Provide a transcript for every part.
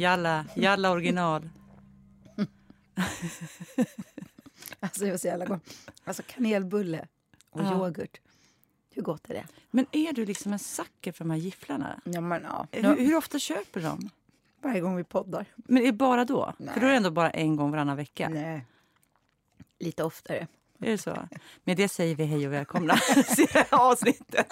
Jalla, jalla original. Alltså det var så jävla gott. Alltså kanelbulle och Ja. yoghurt. Hur gott är det? Men är du liksom en sucker för de här gifflarna? Ja, men, ja. Hur, hur ofta köper du dem? Varje gång vi poddar. Men är det bara då? Nej. För då är det ändå bara en gång varannan vecka. Nej. Lite oftare. Är det så? Med det säger vi hej och välkomna till det här avsnittet.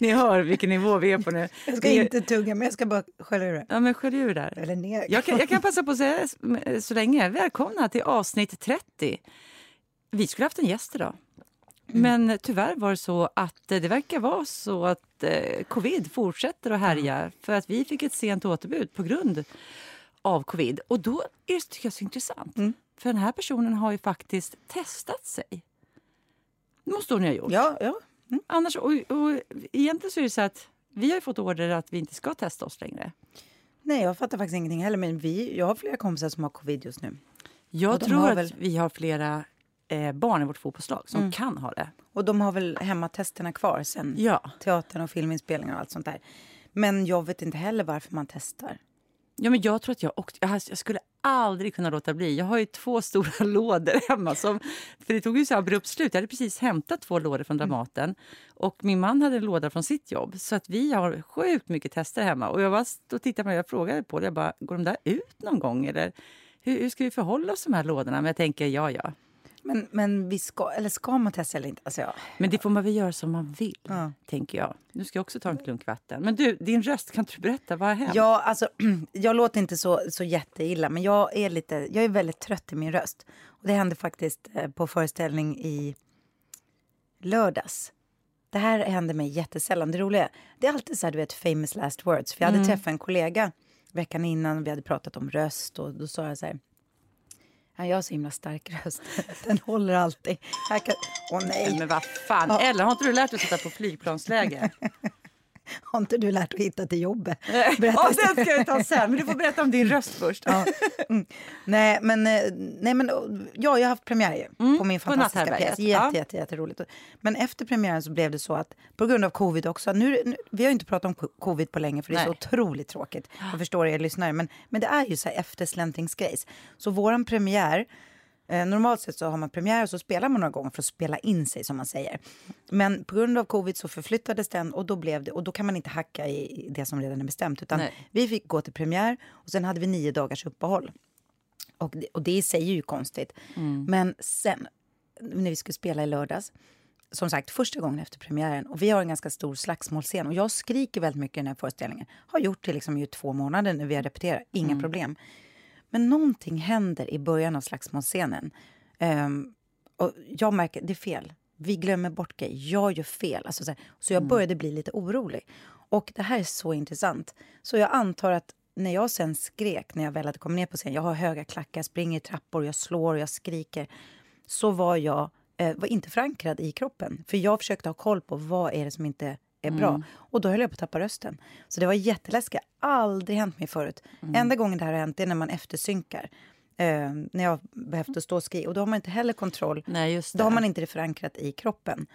Ni hör vilken nivå vi är på nu. Jag ska inte tugga, men jag ska bara skölja ur det. Ja, men skölj ur där. Eller ner. Jag kan, jag kan passa på att säga så länge. Välkomna till avsnitt 30. Vi skulle haft en gäst idag. Men tyvärr var det så att eh, det verkar vara så att eh, covid fortsätter att härja för att vi fick ett sent återbud på grund av covid. Och då är det tycker jag, så intressant. För den här personen har ju faktiskt testat sig. Det måste hon ju ha gjort. Ja, ja. Annars, och, och, egentligen så är det så att vi har fått order att vi inte ska testa oss längre. Nej, jag fattar faktiskt ingenting heller. Men vi, jag har flera kompisar som har covid just nu. Jag tror att väl- vi har flera eh, barn i vårt fotbollslag som Mm. kan ha det. Och de har väl hemmatesterna kvar sen Ja. teatern och filminspelningar och allt sånt där. Men jag vet inte heller varför man testar ja, men jag tror att jag också... Jag, skulle aldrig kunna låta bli. Jag har ju två stora lådor hemma. Som, för det tog ju så abrupt slut. Jag hade precis hämtat två lådor från Mm. Dramaten. Och min man hade en låda från sitt jobb. Så att vi har sjukt mycket tester hemma. Och jag var och tittade på det jag frågade på det. Jag bara, går de där ut någon gång? Eller hur, hur ska vi förhålla oss till de här lådorna? Men jag tänker, ja, ja. Men, men vi ska, eller ska man testa eller inte? Alltså, ja. Men det får man väl göra som man vill, Ja. tänker jag. Nu ska jag också ta en klunk vatten. Men du, din röst, kan du berätta? Vad har hänt? Ja, alltså, jag låter inte så, så jätteilla, men jag är, lite, jag är väldigt trött i min röst. Och det hände faktiskt eh, på föreställning i lördags. Det här händer mig jättesällan. Det roliga det är alltid så här, du vet, famous last words. För jag hade träffat en kollega veckan innan vi hade pratat om röst och då sa jag så här, ja, jag har så himla stark röst. Den håller alltid. Här kan, åh nej, Men vad fan, Ella, har inte du lärt dig att sitta på flygplansläge? har inte du lärt att hitta till jobbet? Ja, Berätta den ska jag ta sen, men du får berätta om din röst först. Ja. Mm. Nej, men, eh, nej, men ja, jag har haft premiär ju, på min Mm, på fantastiska Natthärbärget. pjäs. Jätte, Ja. jätte, jätteroligt. Men efter premiären så blev det så att, på grund av covid också, nu, nu, vi har ju inte pratat om co- covid på länge för det är så Nej. otroligt tråkigt. Jag förstår er lyssnare, men, men det är ju så här eftersläntringsgrejs. Så våran premiär, Eh, normalt sett så har man premiär och så spelar man några gånger för att spela in sig som man säger. Men på grund av covid så förflyttades den och då blev det och då kan man inte hacka i det som redan är bestämt utan Nej. vi fick gå till premiär och sen hade vi nio dagars uppehåll. Och det, och det i sig är ju konstigt. Men sen när vi skulle spela i lördags som sagt, första gången efter premiären. Och vi har en ganska stor slagsmålscen. Och jag skriker väldigt mycket i den här föreställningen. Har gjort det liksom i två månader när vi har repeterat. Inga problem. Men någonting händer i början av slagsmålscenen. Ehm, och jag märker, det är fel. Vi glömmer bort grejer. Jag gör fel. Alltså så, här, så jag började bli lite orolig. Och det här är så intressant. Så jag antar att när jag sen skrek, när jag väl hade kommit ner på scen, jag har höga klackar, springer i trappor, jag slår och jag skriker. Så var jag eh, var inte förankrad i kroppen. För jag försökte ha koll på vad är det som inte är bra. Och då höll jag på att tappa rösten. Så det var jätteläskigt. Aldrig hänt mig förut. Enda gången det här har hänt är när man eftersynkar. Eh, när jag behövde stå och skrika. Och då har man inte heller kontroll. Nej, Då har man inte det förankrat i kroppen.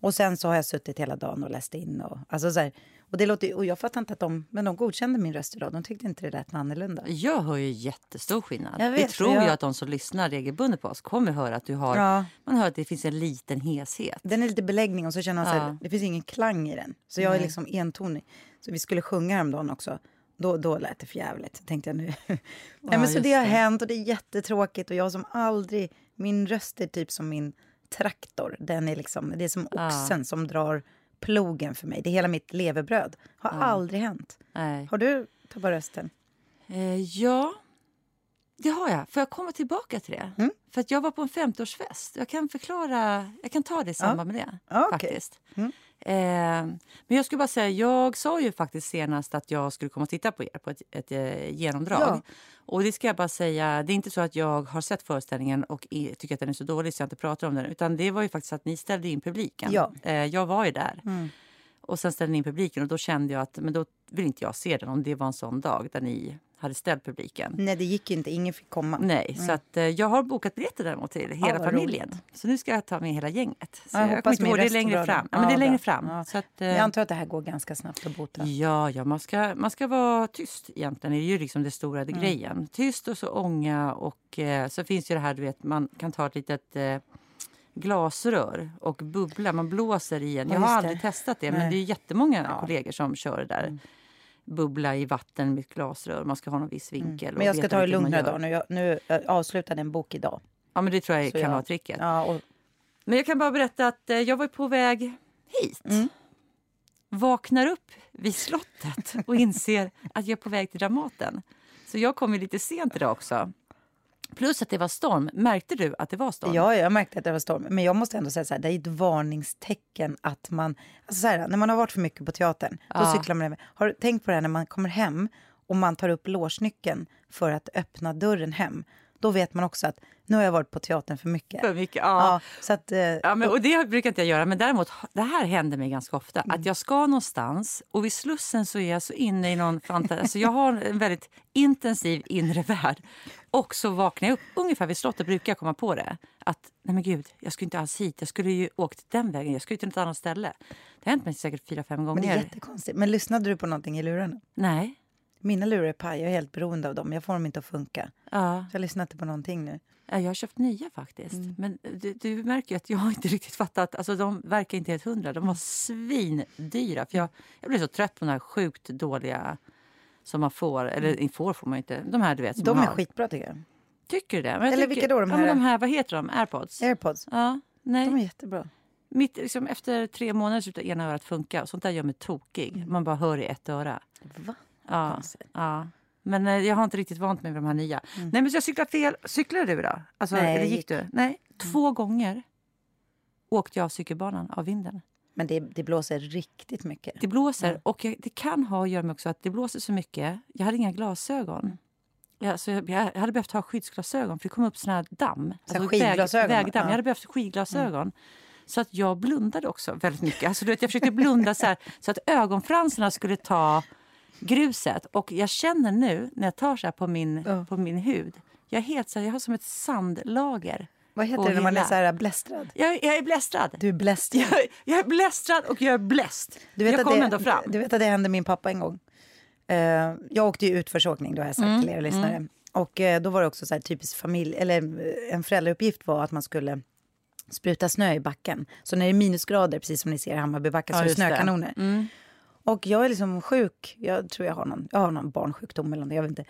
Och sen så har jag suttit hela dagen och läst in. Och, alltså så här, och, det låter, och jag fattar inte att de, men de godkände min röst idag. De tyckte inte det lät annorlunda. Jag hör ju jättestor skillnad. Jag det vet, tror jag- jag att de som lyssnar regelbundet på oss kommer höra att du har... Ja. Man hör att det finns en liten heshet. Den är lite beläggning och så känner man så Ja. det finns ingen klang i den. Så jag är liksom entonig. Så vi skulle sjunga häromdagen också. Då, då lät det för jävligt, tänkte jag nu. Nej, men så det har det. hänt och det är jättetråkigt. Och jag som aldrig, min röst är typ som min traktor. Den är liksom, det är som oxen som drar plogen för mig. Det är hela mitt levebröd. Har aldrig hänt. Nej. Har du tappat rösten? Eh, ja, det har jag. Får jag komma tillbaka till det? Mm. För att jag var på en 50-årsfest. Jag kan förklara, jag kan ta det i samband med det. Ja, okej. faktiskt. Eh, men jag skulle bara säga, jag sa ju faktiskt senast att jag skulle komma och titta på er på ett, ett eh, genomdrag. Ja. Och det ska jag bara säga, det är inte så att jag har sett föreställningen och tycker att den är så dålig så jag inte pratar om den. Utan det var ju faktiskt att ni ställde in publiken. Ja. Eh, jag var ju där. Och sen ställde ni in publiken och då kände jag att men då vill inte jag se den om det var en sån dag där ni hade ställt publiken. Nej, det gick inte. Ingen fick komma. Nej, så att, eh, jag har bokat biljetter däremot till hela vad familjen. roligt. Så nu ska jag ta med hela gänget. Så Ja, jag jag hoppas kommer inte min ihåg, det är längre fram. Ja, men det är längre fram. Ja. Så att, eh, Jag antar att det här går ganska snabbt att bota. Ja, ja man, ska, man ska vara tyst egentligen. Det är ju liksom det stora Mm. det grejen. Tyst och så ånga och eh, så finns ju det här du vet man kan ta ett litet eh, glasrör och bubbla. Man blåser i en. Ja, Jag har aldrig testat det men Nej. det är jättemånga Ja. kollegor som kör det där. Bubbla i vatten med ett glasrör. Man ska ha någon viss vinkel. och Men jag ska ta det lugnare idag. Nu, nu jag avslutade en bok idag. Ja men det tror jag Så kan jag- vara tricket. Ja, och, Men jag kan bara berätta att eh, jag var på väg hit. Mm. Vaknar upp vid slottet och inser att jag är på väg till Dramaten. Så jag kom ju lite sent idag också. Plus att det var storm. Märkte du att det var storm? ja, jag märkte att det var storm. Men jag måste ändå säga så här, det är ett varningstecken att man... Alltså så här, när man har varit för mycket på teatern, då Ja. cyklar man över. Har du tänkt på det här när man kommer hem och man tar upp låsnyckeln för att öppna dörren hem? Då vet man också att nu har jag varit på teatern för mycket. För mycket, Ja, ja. så att, eh, Ja, men, och det brukar inte jag göra, men däremot det här händer mig ganska ofta. Mm. Att jag ska någonstans och vid Slussen så är jag så inne i någon fantasi. Alltså jag har en väldigt intensiv inre värld. Och så vaknar jag upp, ungefär vid slottet brukar jag komma på det. Att nej men gud, jag skulle inte alls hit. Jag skulle ju åkt den vägen. Jag skulle till något annat ställe. Det har hänt mig säkert fyra, fem gånger. men det är jättekonstigt. Men lyssnade du på någonting i lurarna? Nej. Mina lurar är paj, jag är helt beroende av dem. Jag får dem inte att funka. Ja. Så jag lyssnar inte på någonting nu. Ja, Jag har köpt nya faktiskt. Mm. Men du, du märker ju att jag inte riktigt fattat. Alltså, de verkar inte helt hundra. De var svindyra. För jag, jag blev så trött på de här sjukt dåliga som man får. Eller får får man inte. De här du vet. De är har. skitbra tycker jag. Tycker du det? Eller tycker, vilka då, de Ja, här? de här, vad heter de? Airpods? Airpods, Ja. Nej. de är jättebra. Mitt, liksom, efter tre månader slutar ena örat funka. Sånt där gör mig tokig. Man bara hör i ett öra. Va? Ja, Konstigt. ja. Men eh, jag har inte riktigt vant mig vid de här nya. Nej, men jag cyklade fel. Cyklade du då? Alltså, Nej, eller gick gick. du? Nej, två gånger åkte jag av cykelbanan av vinden. Men det, det blåser riktigt mycket. Det blåser och jag, det kan ha att göra med också att det blåser så mycket. Jag hade inga glasögon. Jag, så jag, jag hade behövt ha skyddsglasögon för det kom upp sån här damm. Alltså Så skidglasögon, Väg, vägdamm. ja. Jag hade behövt skidglasögon. Så att jag blundade också väldigt mycket. Alltså, du vet, jag försökte blunda så, här, så att ögonfransarna skulle ta gruset. Och jag känner nu när jag tar så här på min, Ja. på min hud. Jag, är helt, så här, jag har som ett sandlager. Vad heter det när man är så här blästrad? Jag, jag är blästrad. Du är blästrad. Jag, jag är blästrad och jag är bläst. Du vet jag att kom det, ändå fram. Du vet att det hände min pappa en gång. Eh, jag åkte ju utförsåkning, då har jag sagt Mm, till er lyssnare. Och eh, då var det också så här typiskt familj, eller eh, en föräldrauppgift var att man skulle spruta snö i backen. Så när det är minusgrader, precis som ni ser i Hammarbybacken, så är det just det. snökanoner. Mm. Och jag är liksom sjuk. Jag tror jag har någon, jag har någon barnsjukdom eller något, jag vet inte.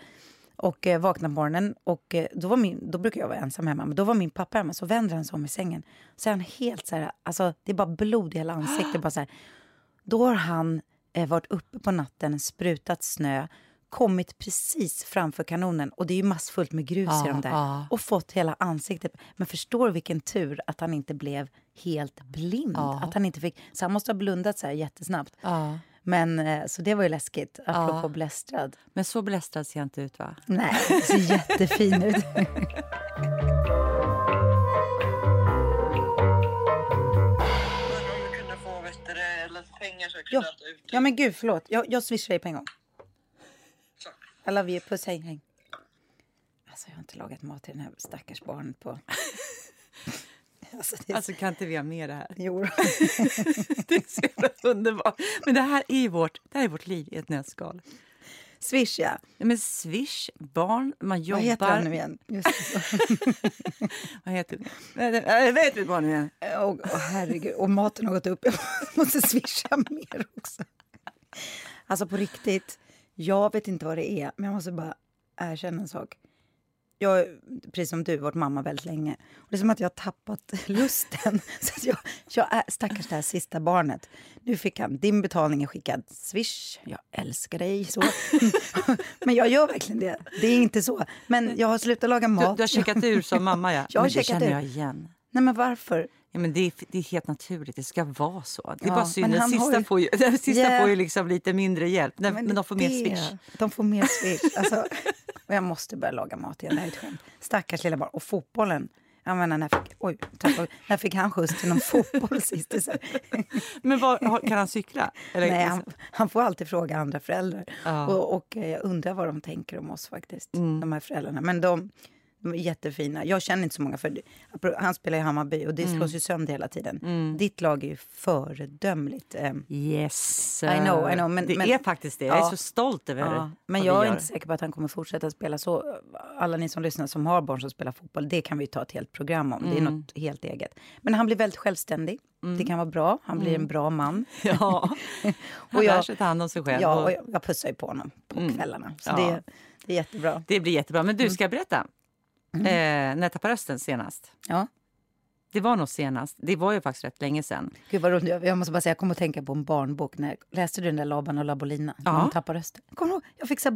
Och eh, vaknar på morgonen och eh, då, var min, då brukar jag vara ensam hemma. Men då var min pappa hemma så vänder han sig om i sängen. Så är han helt så här, alltså det är bara blod i hela ansiktet. bara så här. Då har han eh, varit uppe på natten, sprutat snö, kommit precis framför kanonen och det är ju massfullt med grus i Ja, dem där. ja. Och fått hela ansiktet. Men förstår vilken tur att han inte blev helt blind. Ja. Att han inte fick, så han måste ha blundat så här jättesnabbt. Men eh, så det var ju läskigt, apropå Ja. blästrad. Men så blästrad ser jag inte ut va? Nej, det ser jättefin ut. Du du, det, pengar så jag Ja. ja men gud, förlåt. Jag, jag swishar dig på en gång. Så. I love you. Puss, hej, hej. Alltså jag har inte lagat mat till den här stackars barnet på... alltså, är... Alltså kan inte vi ha med det här? Jo. Det är så jävla underbart. Men det här är vårt, det här är vårt liv i ett nötskal. Swish, ja. Ja, men swish, barn, man jobbar... Vad heter han nu igen? Just det. Vad heter? Jag vet inte barn igen. Åh, åh, herregud. Och maten har gått upp. Jag måste swisha mer också. Alltså på riktigt, jag vet inte vad det är, men jag måste bara erkänna en sak. Jag precis som du, varit mamma väldigt länge. Och det är som att jag har tappat lusten. Så jag, jag är, stackars det här sista barnet. Nu fick han, din betalning är skickad. Swish, jag älskar dig. Så. Men jag gör verkligen det. Det är inte så. Men jag har slutat laga Du, mat. du har checkat ur som mamma ja. Jag har men det checkat känner ur. jag igen. Nej men varför? Ja, men det, är, det är helt naturligt, det ska vara så. Det är Ja, bara synd, den sista, ju- får ju, den sista Yeah. får ju liksom lite mindre hjälp. Men, men de får mer det- swish. De får mer swish. Alltså, och jag måste börja laga mat igen. Det här är ett skämt. Stackars lilla barn. Och fotbollen. Jag menar, när fick, oj, tappade, när fick han skjuts till någon fotboll sist? Men var, kan han cykla? Eller, Nej, han, han får alltid fråga andra föräldrar. Ja. Och, och eh, jag undrar vad de tänker om oss faktiskt, Mm. de här föräldrarna. Men de, jättefina. Jag känner inte så många, för han spelar i Hammarby och det Mm. slås ju sönder hela tiden. Ditt lag är ju föredömligt. eh, Yes. I know, I know, men- det men- är faktiskt det. Jag är Ja. så stolt över Ja, men vad jag är inte säker på att han kommer fortsätta spela så. Alla ni som lyssnar som har barn som spelar fotboll, det kan vi ta ett helt program om. Det Mm. är något helt eget. Men han blir väldigt självständig. Det kan vara bra. Han blir en bra man. Ja, han Och lär jag- sig ta hand om sig själv. Ja, och jag, jag pussar ju på honom på kvällarna. Så Ja. det, det är jättebra. Det blir jättebra. Men du, Mm. ska jag berätta? Eh, när jag tappade rösten senast. Ja. Det var nog senast. Det var ju faktiskt rätt länge sedan. Gud vad roligt. Jag måste bara säga, jag kommer att tänka på en barnbok. När, läste du den där Laban och Labolina? När Ja. hon tappar rösten. Kommer ihåg? Jag fick så här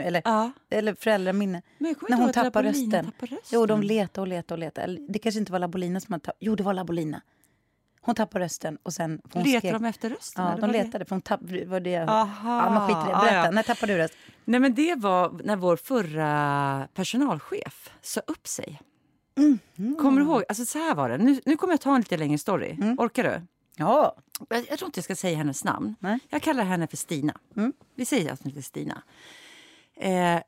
eller, Ja. eller föräldraminne. Men jag När hon tappar rösten. tappade rösten. Jo, de letade och letade och. Eller, Det kanske inte var Labolina som hade tappat. Jo, det var Labolina. Hon tappade rösten och sen... Hon Letar skrek- de efter rösten? Ja, de vad det- letade. För hon tappade... Var det... Aha. Ja, men skit i det. Berätta, ja. när tappade du röst? Nej, men det var när vår förra personalchef sa upp sig. Mm. Kommer du ihåg? Alltså, så här var det. Nu, nu kommer jag ta en lite längre story. Mm. Orkar du? Ja. Jag, jag tror inte jag ska säga hennes namn. Nej. Jag kallar henne för Stina. Mm. Vi säger att hon heter Stina. Eh,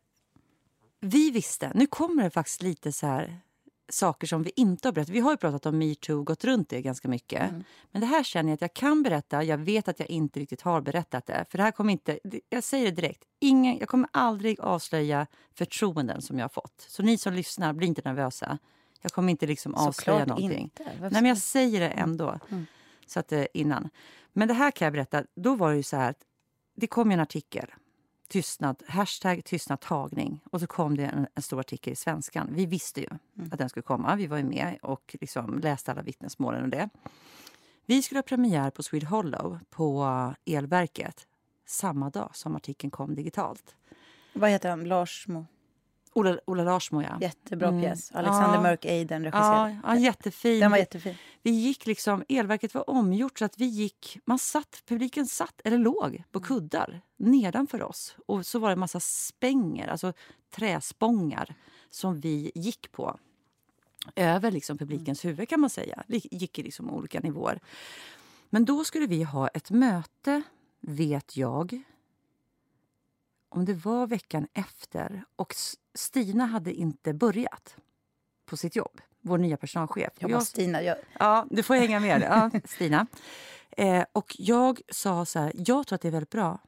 vi visste, nu kommer det faktiskt lite så här saker som vi inte har berättat. Vi har ju pratat om metoo, gått runt det ganska mycket. Mm. Men det här känner jag att jag kan berätta. Jag vet att jag inte riktigt har berättat det. För det här kommer inte, jag säger det direkt, ingen, jag kommer aldrig avslöja förtroenden som jag har fått. Så ni som lyssnar, bli inte nervösa. Jag kommer inte liksom avslöja Såklart någonting. inte. Varför Nej, men jag säger det ändå. Så att, eh, innan. Men det här kan jag berätta. Då var det ju så här att det kom ju en artikel. Tystnad, hashtag tystnadtagning. Och så kom det en, en stor artikel i Svenskan. Vi visste ju att den skulle komma. Vi var ju med och liksom läste alla vittnesmålen och det. Vi skulle ha premiär på Swede Hollow på Elverket samma dag som artikeln kom digitalt. Vad heter han? Lars Mo. Ola, Ola Larsmo, ja. Jättebra Mm. pjäs. Alexander Ja. Mörk Eiden Ja, regisserade. ja, jättefin. Den var jättefin. Vi gick liksom, elverket var omgjort så att vi gick, man satt, publiken satt eller låg på kuddar nedanför oss. Och så var det en massa spänger, alltså träspångar som vi gick på. Över liksom publikens huvud kan man säga. Vi gick i liksom olika nivåer. Men då skulle vi ha ett möte, vet jag, om det var veckan efter. Och Stina hade inte börjat på sitt jobb, vår nya personalchef. Jag bara, Stina, jag, Ja, du får hänga med. Ja, Stina. Eh, och jag sa så här, jag tror att det är väldigt bra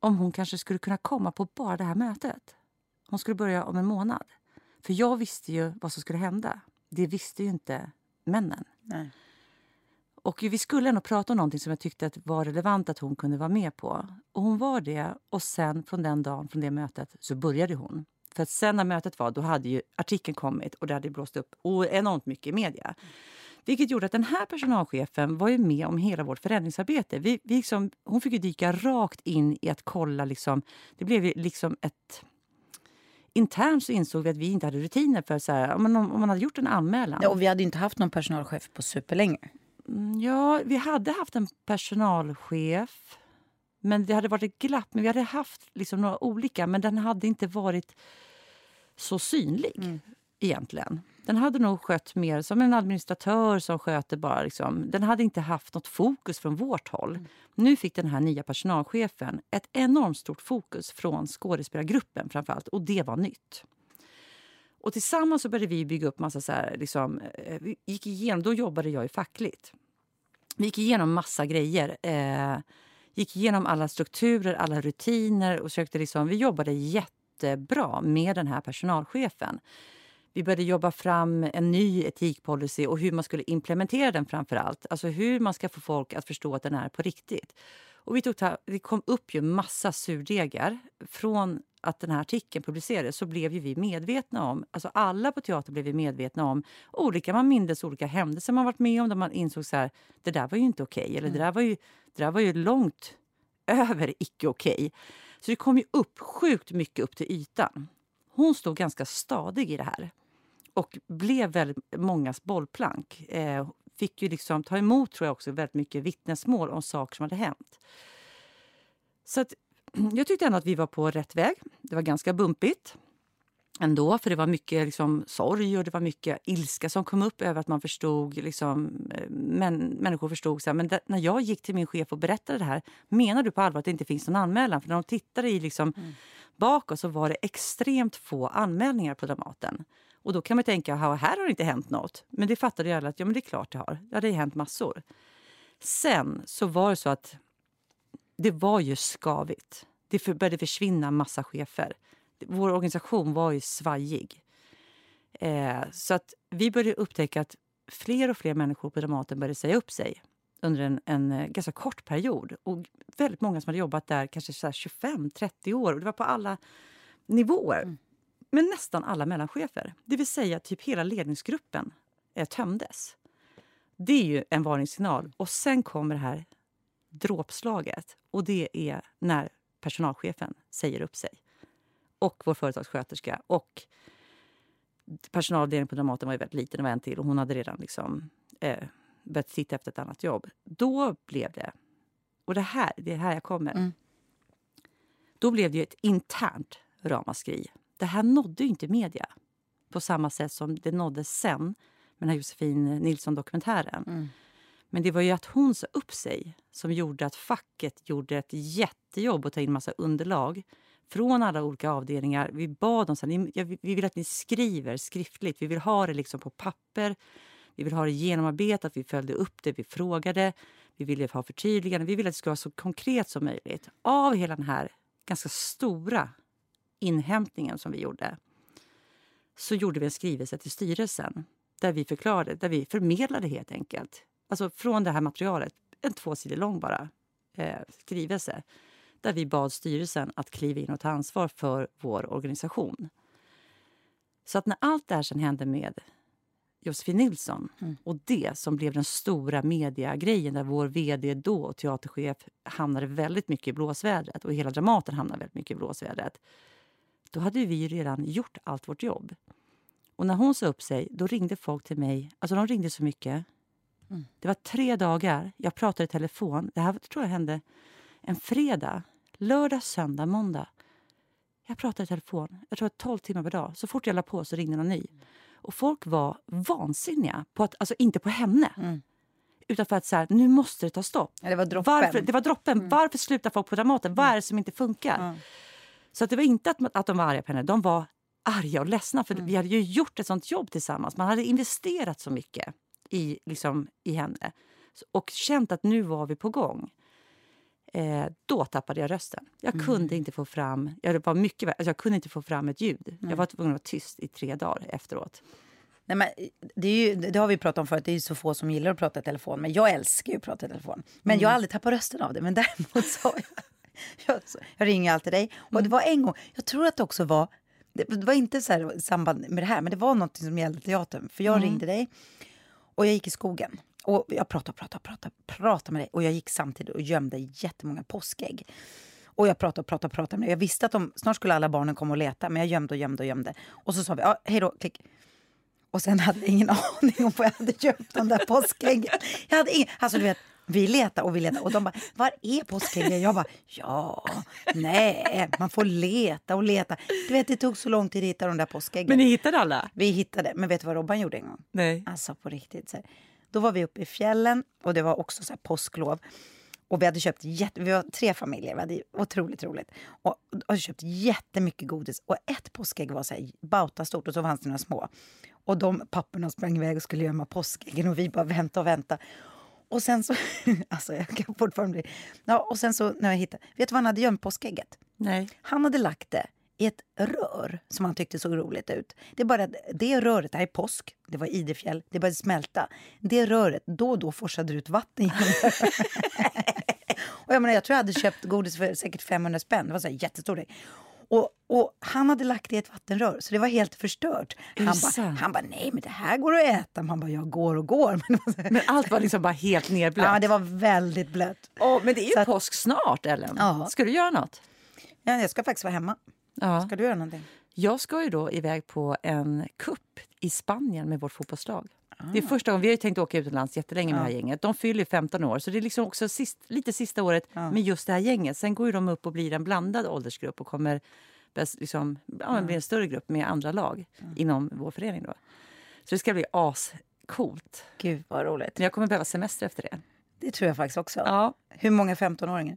om hon kanske skulle kunna komma på bara det här mötet. Hon skulle börja om en månad. För jag visste ju vad som skulle hända. Det visste ju inte männen. nej. Och vi skulle ändå prata om någonting som jag tyckte att var relevant att hon kunde vara med på. Och hon var det. Och sen från den dagen, från det mötet, så började hon. För att sen när mötet var, då hade ju artikeln kommit och det hade blåst upp enormt mycket i media. Vilket gjorde att den här personalchefen var ju med om hela vårt förändringsarbete. Vi, vi liksom, hon fick ju dyka rakt in i att kolla. Liksom, det blev ju liksom ett... Internt så insåg vi att vi inte hade rutiner för så här, om, man, om man hade gjort en anmälan. Ja, och vi hade inte haft någon personalchef på superlänge. Mm, Ja, vi hade haft en personalchef. Men det hade varit ett glapp. Men vi hade haft liksom några olika, men den hade inte varit så synlig egentligen. Den hade nog skött mer som en administratör som sköter bara. Liksom. Den hade inte haft något fokus från vårt håll. Nu fick den här nya personalchefen ett enormt stort fokus från skådespelargruppen framförallt. Och det var nytt. Och tillsammans så började vi bygga upp massa så här, liksom, eh, vi gick igenom, då jobbade jag ju fackligt. Vi gick igenom massa grejer. Eh, gick igenom alla strukturer, alla rutiner och sökte liksom, vi jobbade jättebra med den här personalchefen. Vi började jobba fram en ny etikpolicy och hur man skulle implementera den framför allt. Alltså hur man ska få folk att förstå att den är på riktigt. Och vi tog det kom upp ju massa surdegar. Från att den här artikeln publicerades så blev ju vi medvetna om, alltså alla på teatern blev vi medvetna om olika, man mindes olika händelser man varit med om där man insåg så här, det där var ju inte okej. Eller det där var ju, det där var ju långt över icke okej. Så det kom ju upp sjukt mycket upp till ytan. Hon stod ganska stadig i det här och blev väldigt mångas bollplank. Eh, fick ju liksom ta emot tror jag också väldigt mycket vittnesmål om saker som hade hänt. Så att, jag tyckte ändå att vi var på rätt väg. Det var ganska bumpigt. ändå. För det var mycket liksom, sorg och det var mycket ilska som kom upp över att man förstod, liksom, eh, men, människor förstod. Så här, men det, när jag gick till min chef och berättade det här, menar du på allvar att det inte finns någon anmälan? För när de tittade i liksom, mm. bakåt så var det extremt få anmälningar på Dramaten. Och då kan man tänka, här har det inte hänt något. Men det fattade ju alla att ja, men det är klart det har. Ja, det har hänt massor. Sen så var det så att det var ju skavigt. Det började försvinna massa chefer. Vår organisation var ju svajig. Eh, så att vi började upptäcka att fler och fler människor på Dramaten började säga upp sig under en, en eh, ganska kort period. Och väldigt många som hade jobbat där kanske 25-30 år. Och det var på alla nivåer. Mm. Men nästan alla mellanchefer. Det vill säga typ hela ledningsgruppen eh, tömdes. Det är ju en varningssignal. Och sen kommer det här dråpslaget. Och det är när personalchefen säger upp sig. Och vår företagssköterska. Och personalavdelningen på Dramaten var ju väldigt liten, det var en till och hon hade redan liksom, eh, börjat titta efter ett annat jobb. Då blev det, och det här, det är här jag kommer. Mm. Då blev det ett internt ramaskri. Det här nådde inte media på samma sätt som det nådde sen med den här Josefin Nilsson-dokumentären. Mm. Men det var ju att hon sa upp sig som gjorde att facket gjorde ett jättejobb och ta in massa underlag från alla olika avdelningar. Vi bad dem att vi vill att ni skriver skriftligt. Vi vill ha det liksom på papper. Vi vill ha det genomarbetat. Vi följde upp det. Vi frågade. Vi ville ha förtydliganden. Vi ville att det skulle vara så konkret som möjligt. Av hela den här ganska stora inhämtningen som vi gjorde så gjorde vi en skrivelse till styrelsen där vi förklarade, där vi förmedlade helt enkelt. Alltså från det här materialet, en två sidor lång bara, eh, skrivelse där vi bad styrelsen att kliva in och ta ansvar för vår organisation. Så att när allt det här sen hände med Josefin Nilsson mm. och det som blev den stora mediagrejen där vår vd då och teaterchef hamnade väldigt mycket i blåsvädret och hela Dramaten hamnade väldigt mycket i blåsvädret. Då hade vi redan gjort allt vårt jobb. Och när hon sa upp sig, då ringde folk till mig. Alltså de ringde så mycket. Mm. Det var tre dagar. Jag pratade i telefon. Det här tror jag hände en fredag, lördag, söndag, måndag. Jag pratade i telefon. Jag tror 12 timmar per dag. Så fort jag la på så ringde någon ny. Och folk var vansinniga. På att, alltså inte på henne. Mm. Utan för att så här, nu måste det ta stopp. Ja, det var droppen. Varför, det var droppen. Mm. Varför slutar folk på Dramaten? Vad är det som inte funkar? Så att det var inte att, att de var arga på henne. De var arga och ledsna. För mm. vi hade ju gjort ett sånt jobb tillsammans. Man hade investerat så mycket i, liksom, i henne. Och känt att nu var vi på gång. Eh, då tappade jag rösten. Jag mm. kunde inte få fram jag, var mycket, alltså jag kunde inte få fram ett ljud. Mm. Jag var tvungen att vara tyst i tre dagar efteråt. Nej, men det, är ju, det har vi pratat om förut, det är så få som gillar att prata i telefon. Men jag älskar ju att prata i telefon. Men mm. jag har aldrig tappat rösten av det. Men däremot så jag, jag ringer alltid dig. Och det mm. var en gång, jag tror att det också var, det var inte så här i samband med det här, men det var något som gällde teatern. För jag mm. ringde dig och jag gick i skogen. Och jag pratade, pratade, pratade, pratade med dig. Och jag gick samtidigt och gömde jättemånga påskägg. Och jag pratade och pratade, pratade med dig. Jag visste att de, snart skulle alla barnen komma och leta, men jag gömde och gömde och gömde. Och så sa vi, ja, hej då, klick. Och sen hade jag ingen aning om vad jag hade gömt de där påskäggen. Jag hade ingen, alltså du vet, vi letar och vi letar och de bara, var är påskäggen? Jag bara, ja, nej, man får leta och leta. Du vet, det tog så lång tid att hitta de där påskäggen. Men ni hittade alla? Vi hittade, men vet du vad Robban gjorde en gång? Nej. Alltså på riktigt. Så här. Då var vi uppe i fjällen och det var också så här påsklov. Och vi hade köpt jätte, vi var tre familjer, vi hade otroligt roligt. Och, och hade köpt jättemycket godis. Och ett påskägg var så här bautastort och så fanns det några små. Och de papporna sprang iväg och skulle gömma påskäggen och vi bara vänta och vänta. Och sen så, alltså jag kan fortfarande bli... Ja, och sen så när jag hittade, vet du var han hade gömt påskägget? Nej. Han hade lagt det i ett rör som han tyckte såg roligt ut. Det är bara att det röret, det här är påsk, det var Idefjäll, det började smälta. Det röret, då och då forsade det ut vatten genom och jag, menar, jag tror jag hade köpt godis för säkert 500 spänn, det var så här jättestor Och, och, han hade lagt det i ett vattenrör, så det var helt förstört. Han bara, han ba, nej men det här går att äta. Man bara, jag går och går. Men, allt var liksom bara helt nerblött? Ja, det var väldigt blött. Oh, men det är ju så påsk snart, Ellen. Ja. Ska du göra något? Ja, jag ska faktiskt vara hemma. Ja. Ska du göra någonting? Jag ska ju då iväg på en kupp i Spanien med vårt fotbollslag. Ah. Det är första gången, Vi har tänkt åka utomlands jättelänge med ah. det här gänget. De fyller 15 år, så det är liksom också sist, lite sista året ah. med just det här gänget. Sen går de upp och blir en blandad åldersgrupp och kommer liksom, ja, blir en större grupp med andra lag inom vår förening. Då. Så det ska bli ascoolt. Gud vad roligt. Men jag kommer behöva semester efter det. Det tror jag faktiskt också. Ja. Hur många 15-åringar?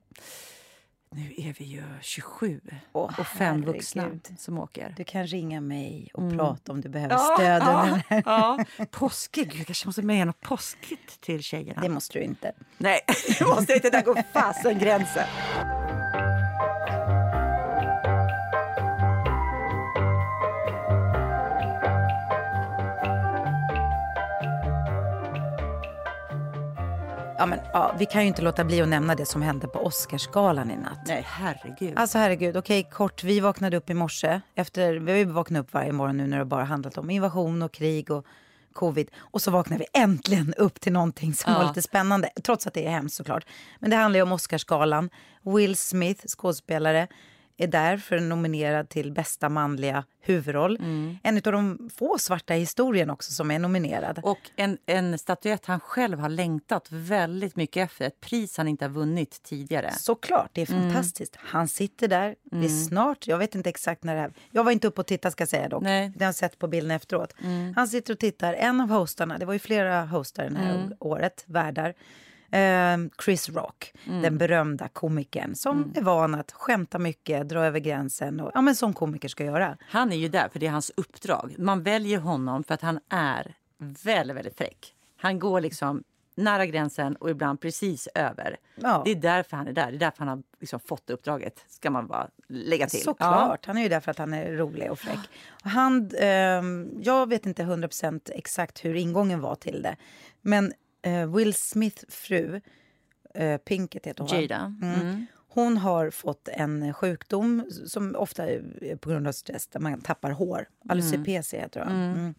Nu är vi ju 27 Åh, och fem vuxna som åker. Du kan ringa mig och Mm. prata om du behöver stöd. under ja, ja. Påskig. Jag kanske måste med något påskigt till tjejerna. Det måste du inte. Nej, det måste inte. Där går fasen gränsen. Ja, men, ja, vi kan ju inte låta bli att nämna det som hände på Oscarsgalan i natt. Nej, herregud. Alltså herregud, okej kort, vi vaknade upp i morse. Efter, vi har ju vaknat upp varje morgon nu när det bara handlat om invasion och krig och covid. Och så vaknar vi äntligen upp till någonting som Ja. var lite spännande. Trots att det är hemskt såklart. Men det handlar ju om Oscarsgalan. Will Smith, skådespelare, är där för en nominerad till bästa manliga huvudroll. Mm. En av de få svarta i historien också som är nominerad. Och en, en statyett han själv har längtat väldigt mycket efter. Ett pris han inte har vunnit tidigare. Såklart, det är Mm. fantastiskt. Han sitter där, det är snart, jag vet inte exakt när det är. Jag var inte uppe och tittade ska jag säga dock. Nej. Mm. Det har jag sett på bilden efteråt. Han sitter och tittar, en av hostarna, det var ju flera hostar det här Mm. året, värdar. Eh, Chris Rock, Mm. den berömda komikern som är van att skämta mycket, dra över gränsen och ja, men som komiker ska göra. Han är ju där för det är hans uppdrag. Man väljer honom för att han är väldigt, väldigt fräck. Han går liksom nära gränsen och ibland precis över. Ja. Det är därför han är där. Det är därför han har liksom fått uppdraget. Ska man bara lägga till. Såklart, han är ju där för att han är rolig och fräck. Och han, ehm, jag vet inte 100% exakt hur ingången var till det. Men eh, Will Smiths fru, eh, Pinkett heter hon? Jada. Mm. Hon har fått en sjukdom som ofta är på grund av stress där man tappar hår. Alopecia heter det. va? Mm.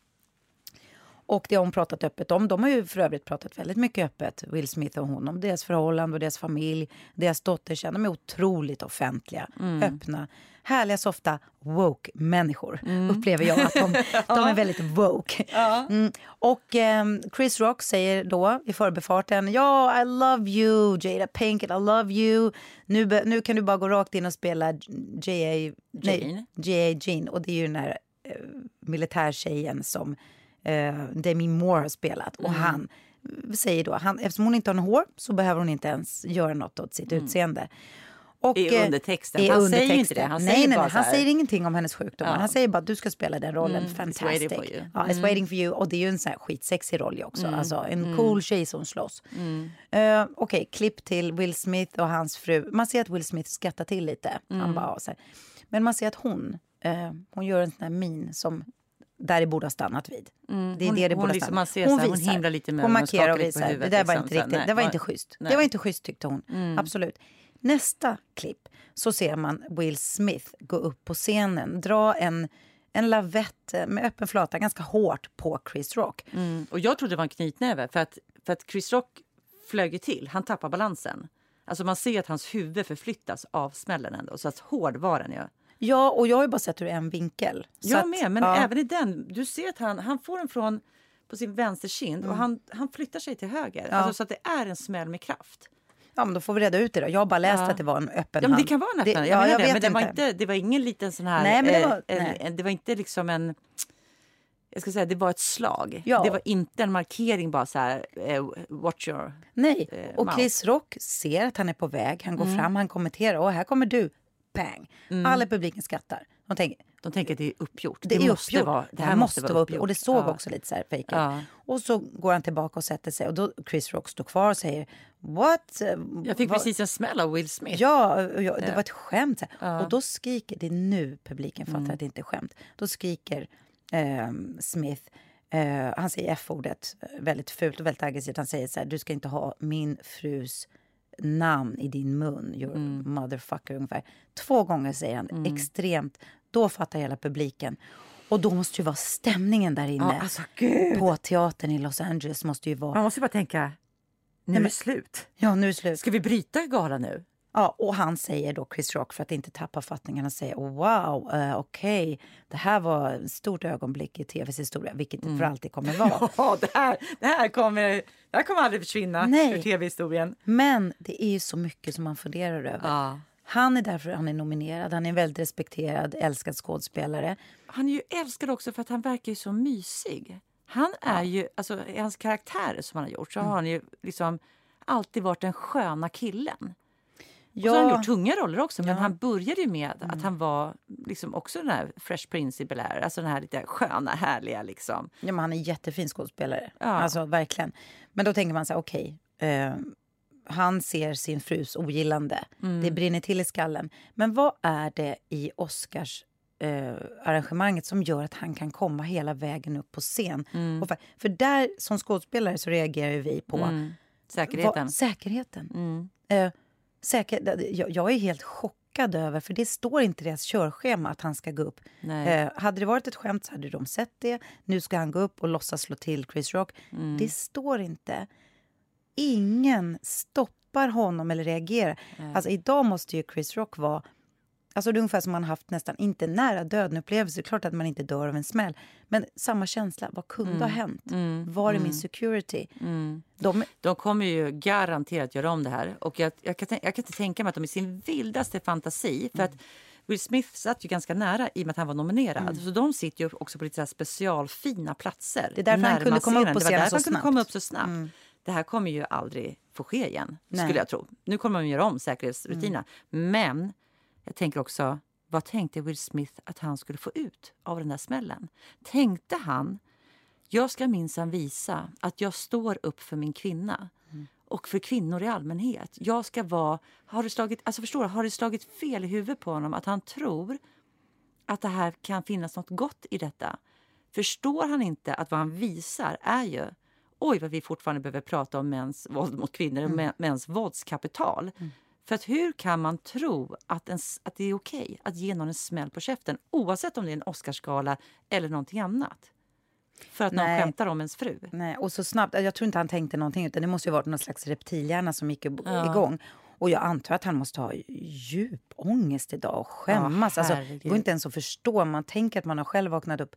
Och det har hon pratat öppet om. De har ju för övrigt pratat väldigt mycket öppet, Will Smith och hon, om deras förhållande och deras familj, deras dotter. De är otroligt offentliga, öppna, härliga, softa, woke-människor. Upplever jag att de, de är väldigt woke. Mm. Och ehm, Chris Rock säger då i förbifarten, ja, I love you, Jada Pinkett, I love you. Nu, nu kan du bara gå rakt in och spela J.A. J.A. Jean. Och det är ju den här eh, militärtjejen som eh, Demi Moore har spelat. Och han säger då, han, eftersom hon inte har hår så behöver hon inte ens göra något åt sitt utseende. Och, I eh, undertexten. i Han säger ju inte undertexten. det. Han nej, säger nej, nej, han säger ingenting om hennes sjukdomar. Ja. Han säger bara att du ska spela den rollen. Mm, it's Fantastic. waiting for you. Ja, it's waiting for you. Och det är ju en sån här skitsexig roll också. Alltså en cool tjej som slåss. Uh, Okej, klipp till Will Smith och hans fru. Man ser att Will Smith skrattar till lite. Han bara, så här. Men man ser att hon, eh, hon gör en sån här min som där det borde ha stannat vid. Det är Hon- det det hon borde liksom- man ser så här, hon himlar lite med Hon markerar och visar. Det där var liksom, inte här, riktigt. nej, det var inte schysst. nej. Det var inte schysst tyckte hon. Absolut. Nästa klipp så ser man Will Smith gå upp på scenen, dra en, en lavett med öppen flata ganska hårt på Chris Rock. Mm. Och jag trodde det var en knytnäve för att, för att Chris Rock flög till. Han tappar balansen. Alltså man ser att hans huvud förflyttas av smällen ändå. Så att hård var den ju. Ja, och jag har bara sett ur en vinkel. Jag att, med, men ja. även i den. Du ser att han, han får den från på sin vänsterkind och han, han flyttar sig till höger. Mm. Ja. Alltså, så att det är en smäll med kraft. Ja, men då får vi reda ut det då. Jag har bara läst Ja. att det var en öppen Ja, men det kan vara en öppen. Det, jag ja, jag det, vet men det var, inte. inte, det var ingen liten sån här... Nej, men det var- eh, en, det var inte liksom en... Jag ska säga, det var ett slag. Ja. Det var inte en markering bara så här... Eh, watch your... Nej, eh, och. Chris Rock ser att han är på väg. Han går Mm. fram, han kommenterar. Och här kommer du. Bang! Alla i publiken skrattar. De tänker, De tänker att det är uppgjort. det, är måste uppgjort. Vara, det här måste vara uppgjort. Och det såg Ja. också lite så här fejkat. Ja. Och så går han tillbaka och sätter sig. Och då Chris Rock står kvar och säger What? Jag fick Vad- precis en smäll av Will Smith. Ja, ja, det var ett skämt. här. Ja. Mm. Och då skriker, det är nu publiken fattar att det inte är skämt. Då skriker ehm, Smith, eh, han säger F-ordet eh, väldigt fult och väldigt aggressivt. Han säger så här, du ska inte ha min frus namn i din mun, your Mm. motherfucker ungefär. Två gånger säger han, extremt. Då fattar hela publiken. Och då måste ju vara stämningen där inne. Ja, alltså. På teatern i Los Angeles måste ju vara, Man måste ju bara tänka, nu är det slut. ja nu är slut. Ska vi bryta galan nu? Ja, och han säger då, Chris Rock, för att inte tappa fattningen, han säger wow, uh, okej, det här var ett stort ögonblick i tvs historia, vilket det för alltid kommer vara. Ja, det här, det här, kommer, det här kommer aldrig försvinna Nej. ur tv-historien. Men det är ju så mycket som man funderar över. Ja. Han är därför han är nominerad. Han är en väldigt respekterad, älskad skådespelare. Han är ju älskad också för att han verkar ju så mysig. Han är ju, alltså i hans karaktärer som han har gjort så har han ju liksom alltid varit den sköna killen. Och så har han gjort tunga roller också, men Ja. han började ju med att han var liksom också den här Fresh Prince i Bel-Air, alltså den här lite sköna, härliga liksom. Ja, men han är jättefin skådespelare. Ja. Alltså verkligen. Men då tänker man så här, okej. eh, han ser sin frus ogillande. Mm. Det brinner till i skallen. Men vad är det i Oscars eh, arrangemanget som gör att han kan komma hela vägen upp på scen? Mm. För, för där som skådespelare så reagerar vi på Säkerheten. Vad, säkerheten. Mm. Eh, säker, jag, jag är helt chockad över, för det står inte i deras körschema att han ska gå upp. Nej. Eh, hade det varit ett skämt så hade de sett det. Nu ska han gå upp och låtsas slå till Chris Rock. Mm. Det står inte. Ingen stoppar honom eller reagerar. Alltså, idag måste ju Chris Rock vara... Alltså, det är ungefär som man haft nästan, inte nära döden-upplevelse. Det är klart att man inte dör av en smäll. Men samma känsla. Vad kunde ha hänt? Var är min security? De, De kommer ju garanterat göra om det här. Och jag, jag, kan, jag kan inte tänka mig att de i sin vildaste fantasi... För att Will Smith satt ju ganska nära i och med att han var nominerad. Så de sitter ju också på lite specialfina platser. Det är därför han kunde komma upp på scenen så snabbt. Mm. komma upp så snabbt. Det här kommer ju aldrig få ske igen, Nej. skulle jag tro. Nu kommer de göra om säkerhetsrutinerna. Mm. Men jag tänker också, vad tänkte Will Smith att han skulle få ut av den där smällen? Tänkte han jag ska minsann visa att jag står upp för min kvinna och för kvinnor i allmänhet. Jag ska vara... Har det slagit, alltså förstår du, har det slagit fel i huvudet på honom att han tror att det här kan finnas något gott i detta? Förstår han inte att vad han visar är ju oj vad vi fortfarande behöver prata om mäns våld mot kvinnor och mä- mäns våldskapital. För att hur kan man tro att, en, att det är okej att ge någon en smäll på käften oavsett om det är en Oscarsgala eller någonting annat? För att någon Nej. skämtar om ens fru. Nej, och så snabbt. Jag tror inte han tänkte någonting. Utan det måste ju varit någon slags reptilhjärna som gick Ja. igång. Och jag antar att han måste ha djup ångest idag och skämmas. alltså, det går inte ens att förstå. Man tänker att man har själv vaknat upp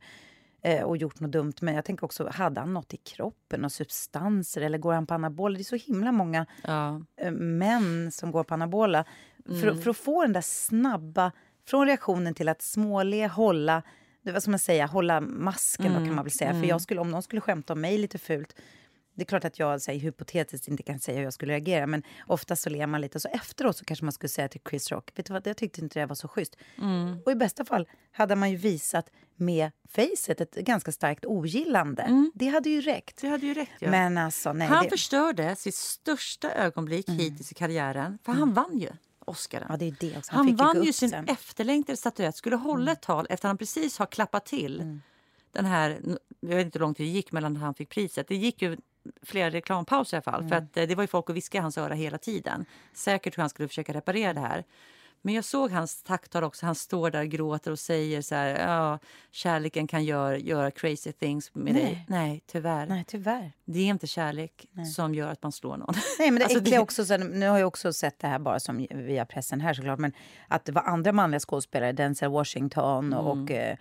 och gjort något dumt. Men jag tänker också, hade han något i kroppen? Några substanser? Eller går han på anabola? Det är så himla många Ja. eh, män som går på anabola. För, Mm. för att få den där snabba, från reaktionen till att småle, hålla, det var som att säga, hålla masken då Mm. kan man väl säga. För jag skulle, om någon skulle skämta om mig lite fult, det är klart att jag säger, hypotetiskt inte kan säga hur jag skulle reagera, men ofta så ler man lite. Så efteråt så kanske man skulle säga till Chris Rock, vet du vad, jag tyckte inte det var så schysst. Mm. Och i bästa fall hade man ju visat med facet ett ganska starkt ogillande. Det hade ju räckt. Det hade ju räckt. Ja. Men alltså, nej. han det, förstörde sitt största ögonblick hittills i karriären. För han vann ju Oscaren. ja, det är det också. Han, gå vann ju sin sen. efterlängtade statyett. Skulle hålla ett tal efter att han precis har klappat till. Den här, jag vet inte hur långt det gick mellan han fick priset. Det gick ju flera reklampauser i alla fall. För att eh, det var ju folk att viska i hans öra hela tiden. Säkert hur han skulle försöka reparera det här. Men jag såg hans tacktal också. Han står där och gråter och säger så här. Ja, kärleken kan göra, göra crazy things med dig. Nej. Nej, tyvärr. Nej, tyvärr. Det är inte kärlek som gör att man slår någon. Nej, men det Alltså, äckliga det- också, nu har jag också sett det här bara som via pressen här såklart, men att det var andra manliga skådespelare, Denzel Washington och eh,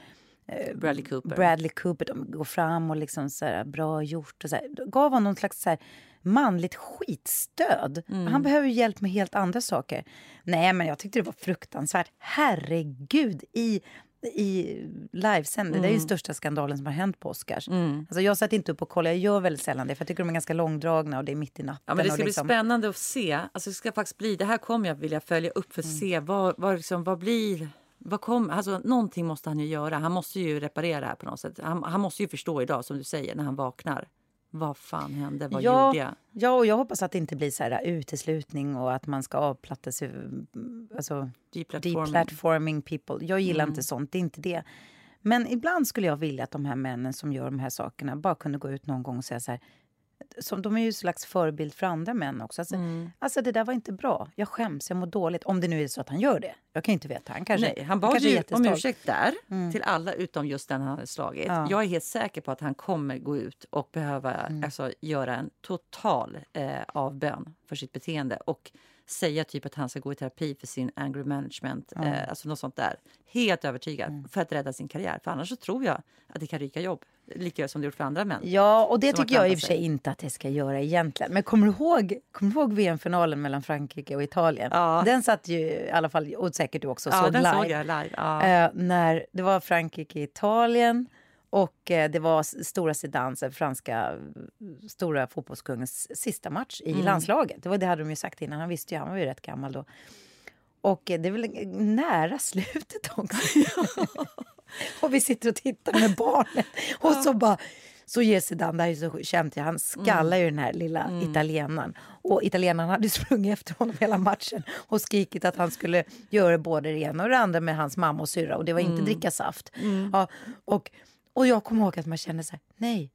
Bradley Cooper. Bradley Cooper, de går fram och liksom så här, bra gjort och så här, gav honom någon slags så här, manligt skitstöd. Mm. Han behöver hjälp med helt andra saker. Nej, men jag tyckte det var fruktansvärt. Herregud, i i livesänd. Det är Mm. ju största skandalen som har hänt på Oscars. Alltså jag satt inte upp och kollade, jag gör väldigt sällan det för jag tycker de är ganska långdragna och det är mitt i natten. Ja, men det ska liksom- bli spännande att se. Alltså, det ska faktiskt bli, det här kommer jag vilja följa upp för att Mm. se vad, vad, liksom, vad blir... Vad kommer, alltså, någonting måste han ju göra. Han måste ju reparera det här på något sätt. Han, han måste ju förstå idag, som du säger, när han vaknar. Vad fan hände? Vad ja, gjorde jag? Ja, och jag hoppas att det inte blir så här uteslutning och att man ska avplatta sig. Alltså, Deplatforming. deplatforming people. Jag gillar Mm. inte sånt, det är inte det. Men ibland skulle jag vilja att de här männen som gör de här sakerna bara kunde gå ut någon gång och säga så här. Som, de är ju en slags förebild för andra män också. Alltså, Mm. alltså det där var inte bra. Jag skäms, jag mår dåligt. Om det nu är så att han gör det. Jag kan inte veta. Han kanske, Nej, han bad är ju om. Mm. ursäkt där till alla utom just den han hade slagit. Ja. Jag är helt säker på att han kommer gå ut och behöva Mm. alltså, göra en total eh, avbön för sitt beteende och säga typ att han ska gå i terapi för sin anger management. Eh, alltså något sånt där. Helt övertygad. Mm. För att rädda sin karriär. För annars så tror jag att det kan ryka jobb. Lika som det gjort för andra män. Ja, och det tycker jag i och för sig inte att det ska göra egentligen. Men kommer du ihåg, kommer du ihåg VM-finalen mellan Frankrike och Italien? Ja. Den satt ju i alla fall, och säkert du också Ja, såg den live. såg jag live. Ja. Eh, när det var Frankrike-Italien och eh, det var stora Zidane, franska eh, stora fotbollskungens sista match i Mm. landslaget. Det, var, det hade de ju sagt innan, han visste ju, han var ju rätt gammal då. Och eh, det är väl nära slutet också. och vi sitter och tittar med barnen. Och så bara så ger Zidane, det här är så känt, han skallar ju den här lilla italienaren. Och italienaren hade sprungit efter honom hela matchen och skrikit att han skulle göra både det ena och det andra med hans mamma och syrra och det var inte dricka saft. Ja, och, och jag kommer ihåg att man kände så här, nej,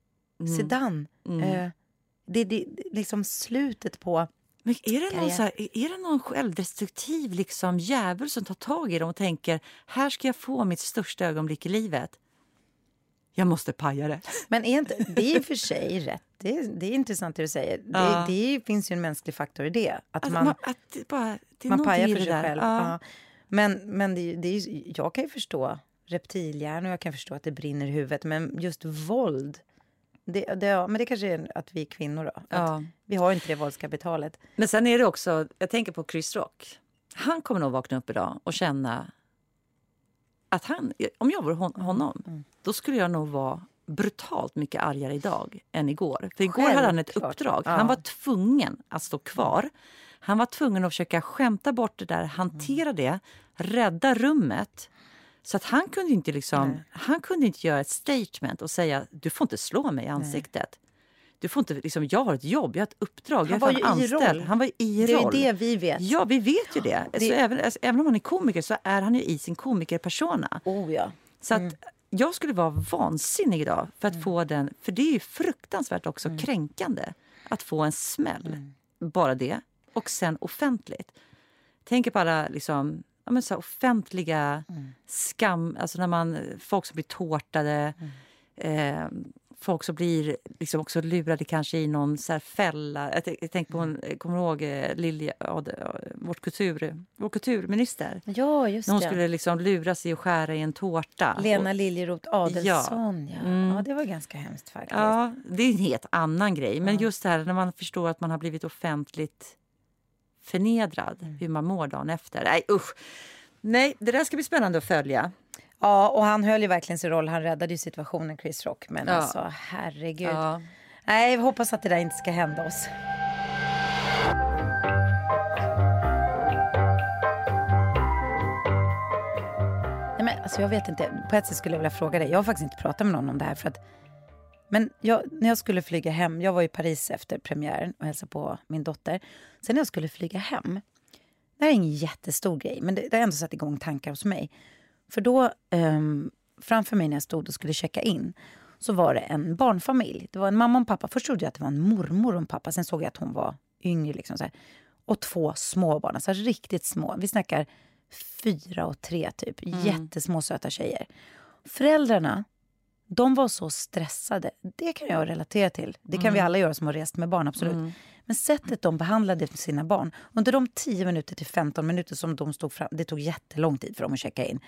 Zidane, eh, det är liksom slutet på... Men är det, någon så här, är det någon självdestruktiv liksom, jävel som tar tag i dem och tänker här ska jag få mitt största ögonblick i livet? Jag måste paja det. Men är inte, det är i och för sig rätt. Det är, det är intressant det du säger. Ja. Det, det finns ju en mänsklig faktor i det. Att Alltså, man, man, att bara, man pajar för sig där. själv. Ja. Ja. Men, men det, det är, jag kan ju förstå reptilhjärnor, jag kan förstå att det brinner i huvudet. Men just våld, det, det, ja, men det kanske är att vi är kvinnor då. Ja. Vi har inte det våldskapitalet. Men sen är det också, jag tänker på Chris Rock. Han kommer nog vakna upp idag och känna att han, om jag vore hon, honom, Mm. då skulle jag nog vara brutalt mycket argare idag än igår. För igår hade han ett Självklart. uppdrag. Ja. Han var tvungen att stå kvar. Han var tvungen att försöka skämta bort det där, hantera det, rädda rummet. Så att han kunde inte liksom, han kunde inte göra ett statement och säga du får inte slå mig i ansiktet. Du får inte, liksom, jag har ett jobb, jag har ett uppdrag, Han jag var är ju i anställd. roll. Han var i Det är roll. ju det vi vet. Ja, vi vet ju det. Det- Så även, alltså, även om han är komiker så är han ju i sin komikerpersona. Oh ja. Så att jag skulle vara vansinnig idag för att få den, för det är ju fruktansvärt också kränkande att få en smäll. Bara det. Och sen offentligt. Tänker på alla liksom, ja, men så offentliga skam, alltså när man, folk som blir tårtade. Eh, folk som blir liksom också lurade kanske i någon så fälla. Jag, tänk- jag tänker på, en, kommer du ihåg eh, Lilja, ja, vårt kultur, vår kulturminister? Ja, just När hon det. skulle liksom luras i att skära i en tårta. Lena Och- Liljeroth Adelsson, ja. Mm. Ja, det var ganska hemskt faktiskt. Ja, det är en helt annan grej. Men just det här när man förstår att man har blivit offentligt förnedrad, Mm. hur man mår dagen efter. Nej, usch. Nej, det där ska bli spännande att följa. Ja, och han höll ju verkligen sin roll. Han räddade ju situationen, Chris Rock. Men Ja. alltså, herregud. Ja. Nej, jag hoppas att det där inte ska hända oss. Nej, men, alltså, jag vet inte. På ett sätt skulle jag vilja fråga dig. Jag har faktiskt inte pratat med någon om det här. För att, men jag, när jag skulle flyga hem, jag var i Paris efter premiären och hälsade på min dotter. Sen när jag skulle flyga hem, det här är ingen jättestor grej, men det, det har ändå satt igång tankar hos mig. För då, ehm, framför mig när jag stod och skulle checka in, så var det en barnfamilj. Det var en mamma och en pappa. Först trodde jag att det var en mormor och en pappa. Sen såg jag att hon var yngre. Liksom så här. Och två små barn, alltså riktigt små. Vi snackar fyra och tre typ. Jättesmå söta tjejer. Föräldrarna, de var så stressade. Det kan jag relatera till. Det kan vi alla göra som har rest med barn, absolut. Men sättet de behandlade sina barn. Under de 10 minuter till 15 minuter som de stod fram, det tog jättelång tid för dem att checka in.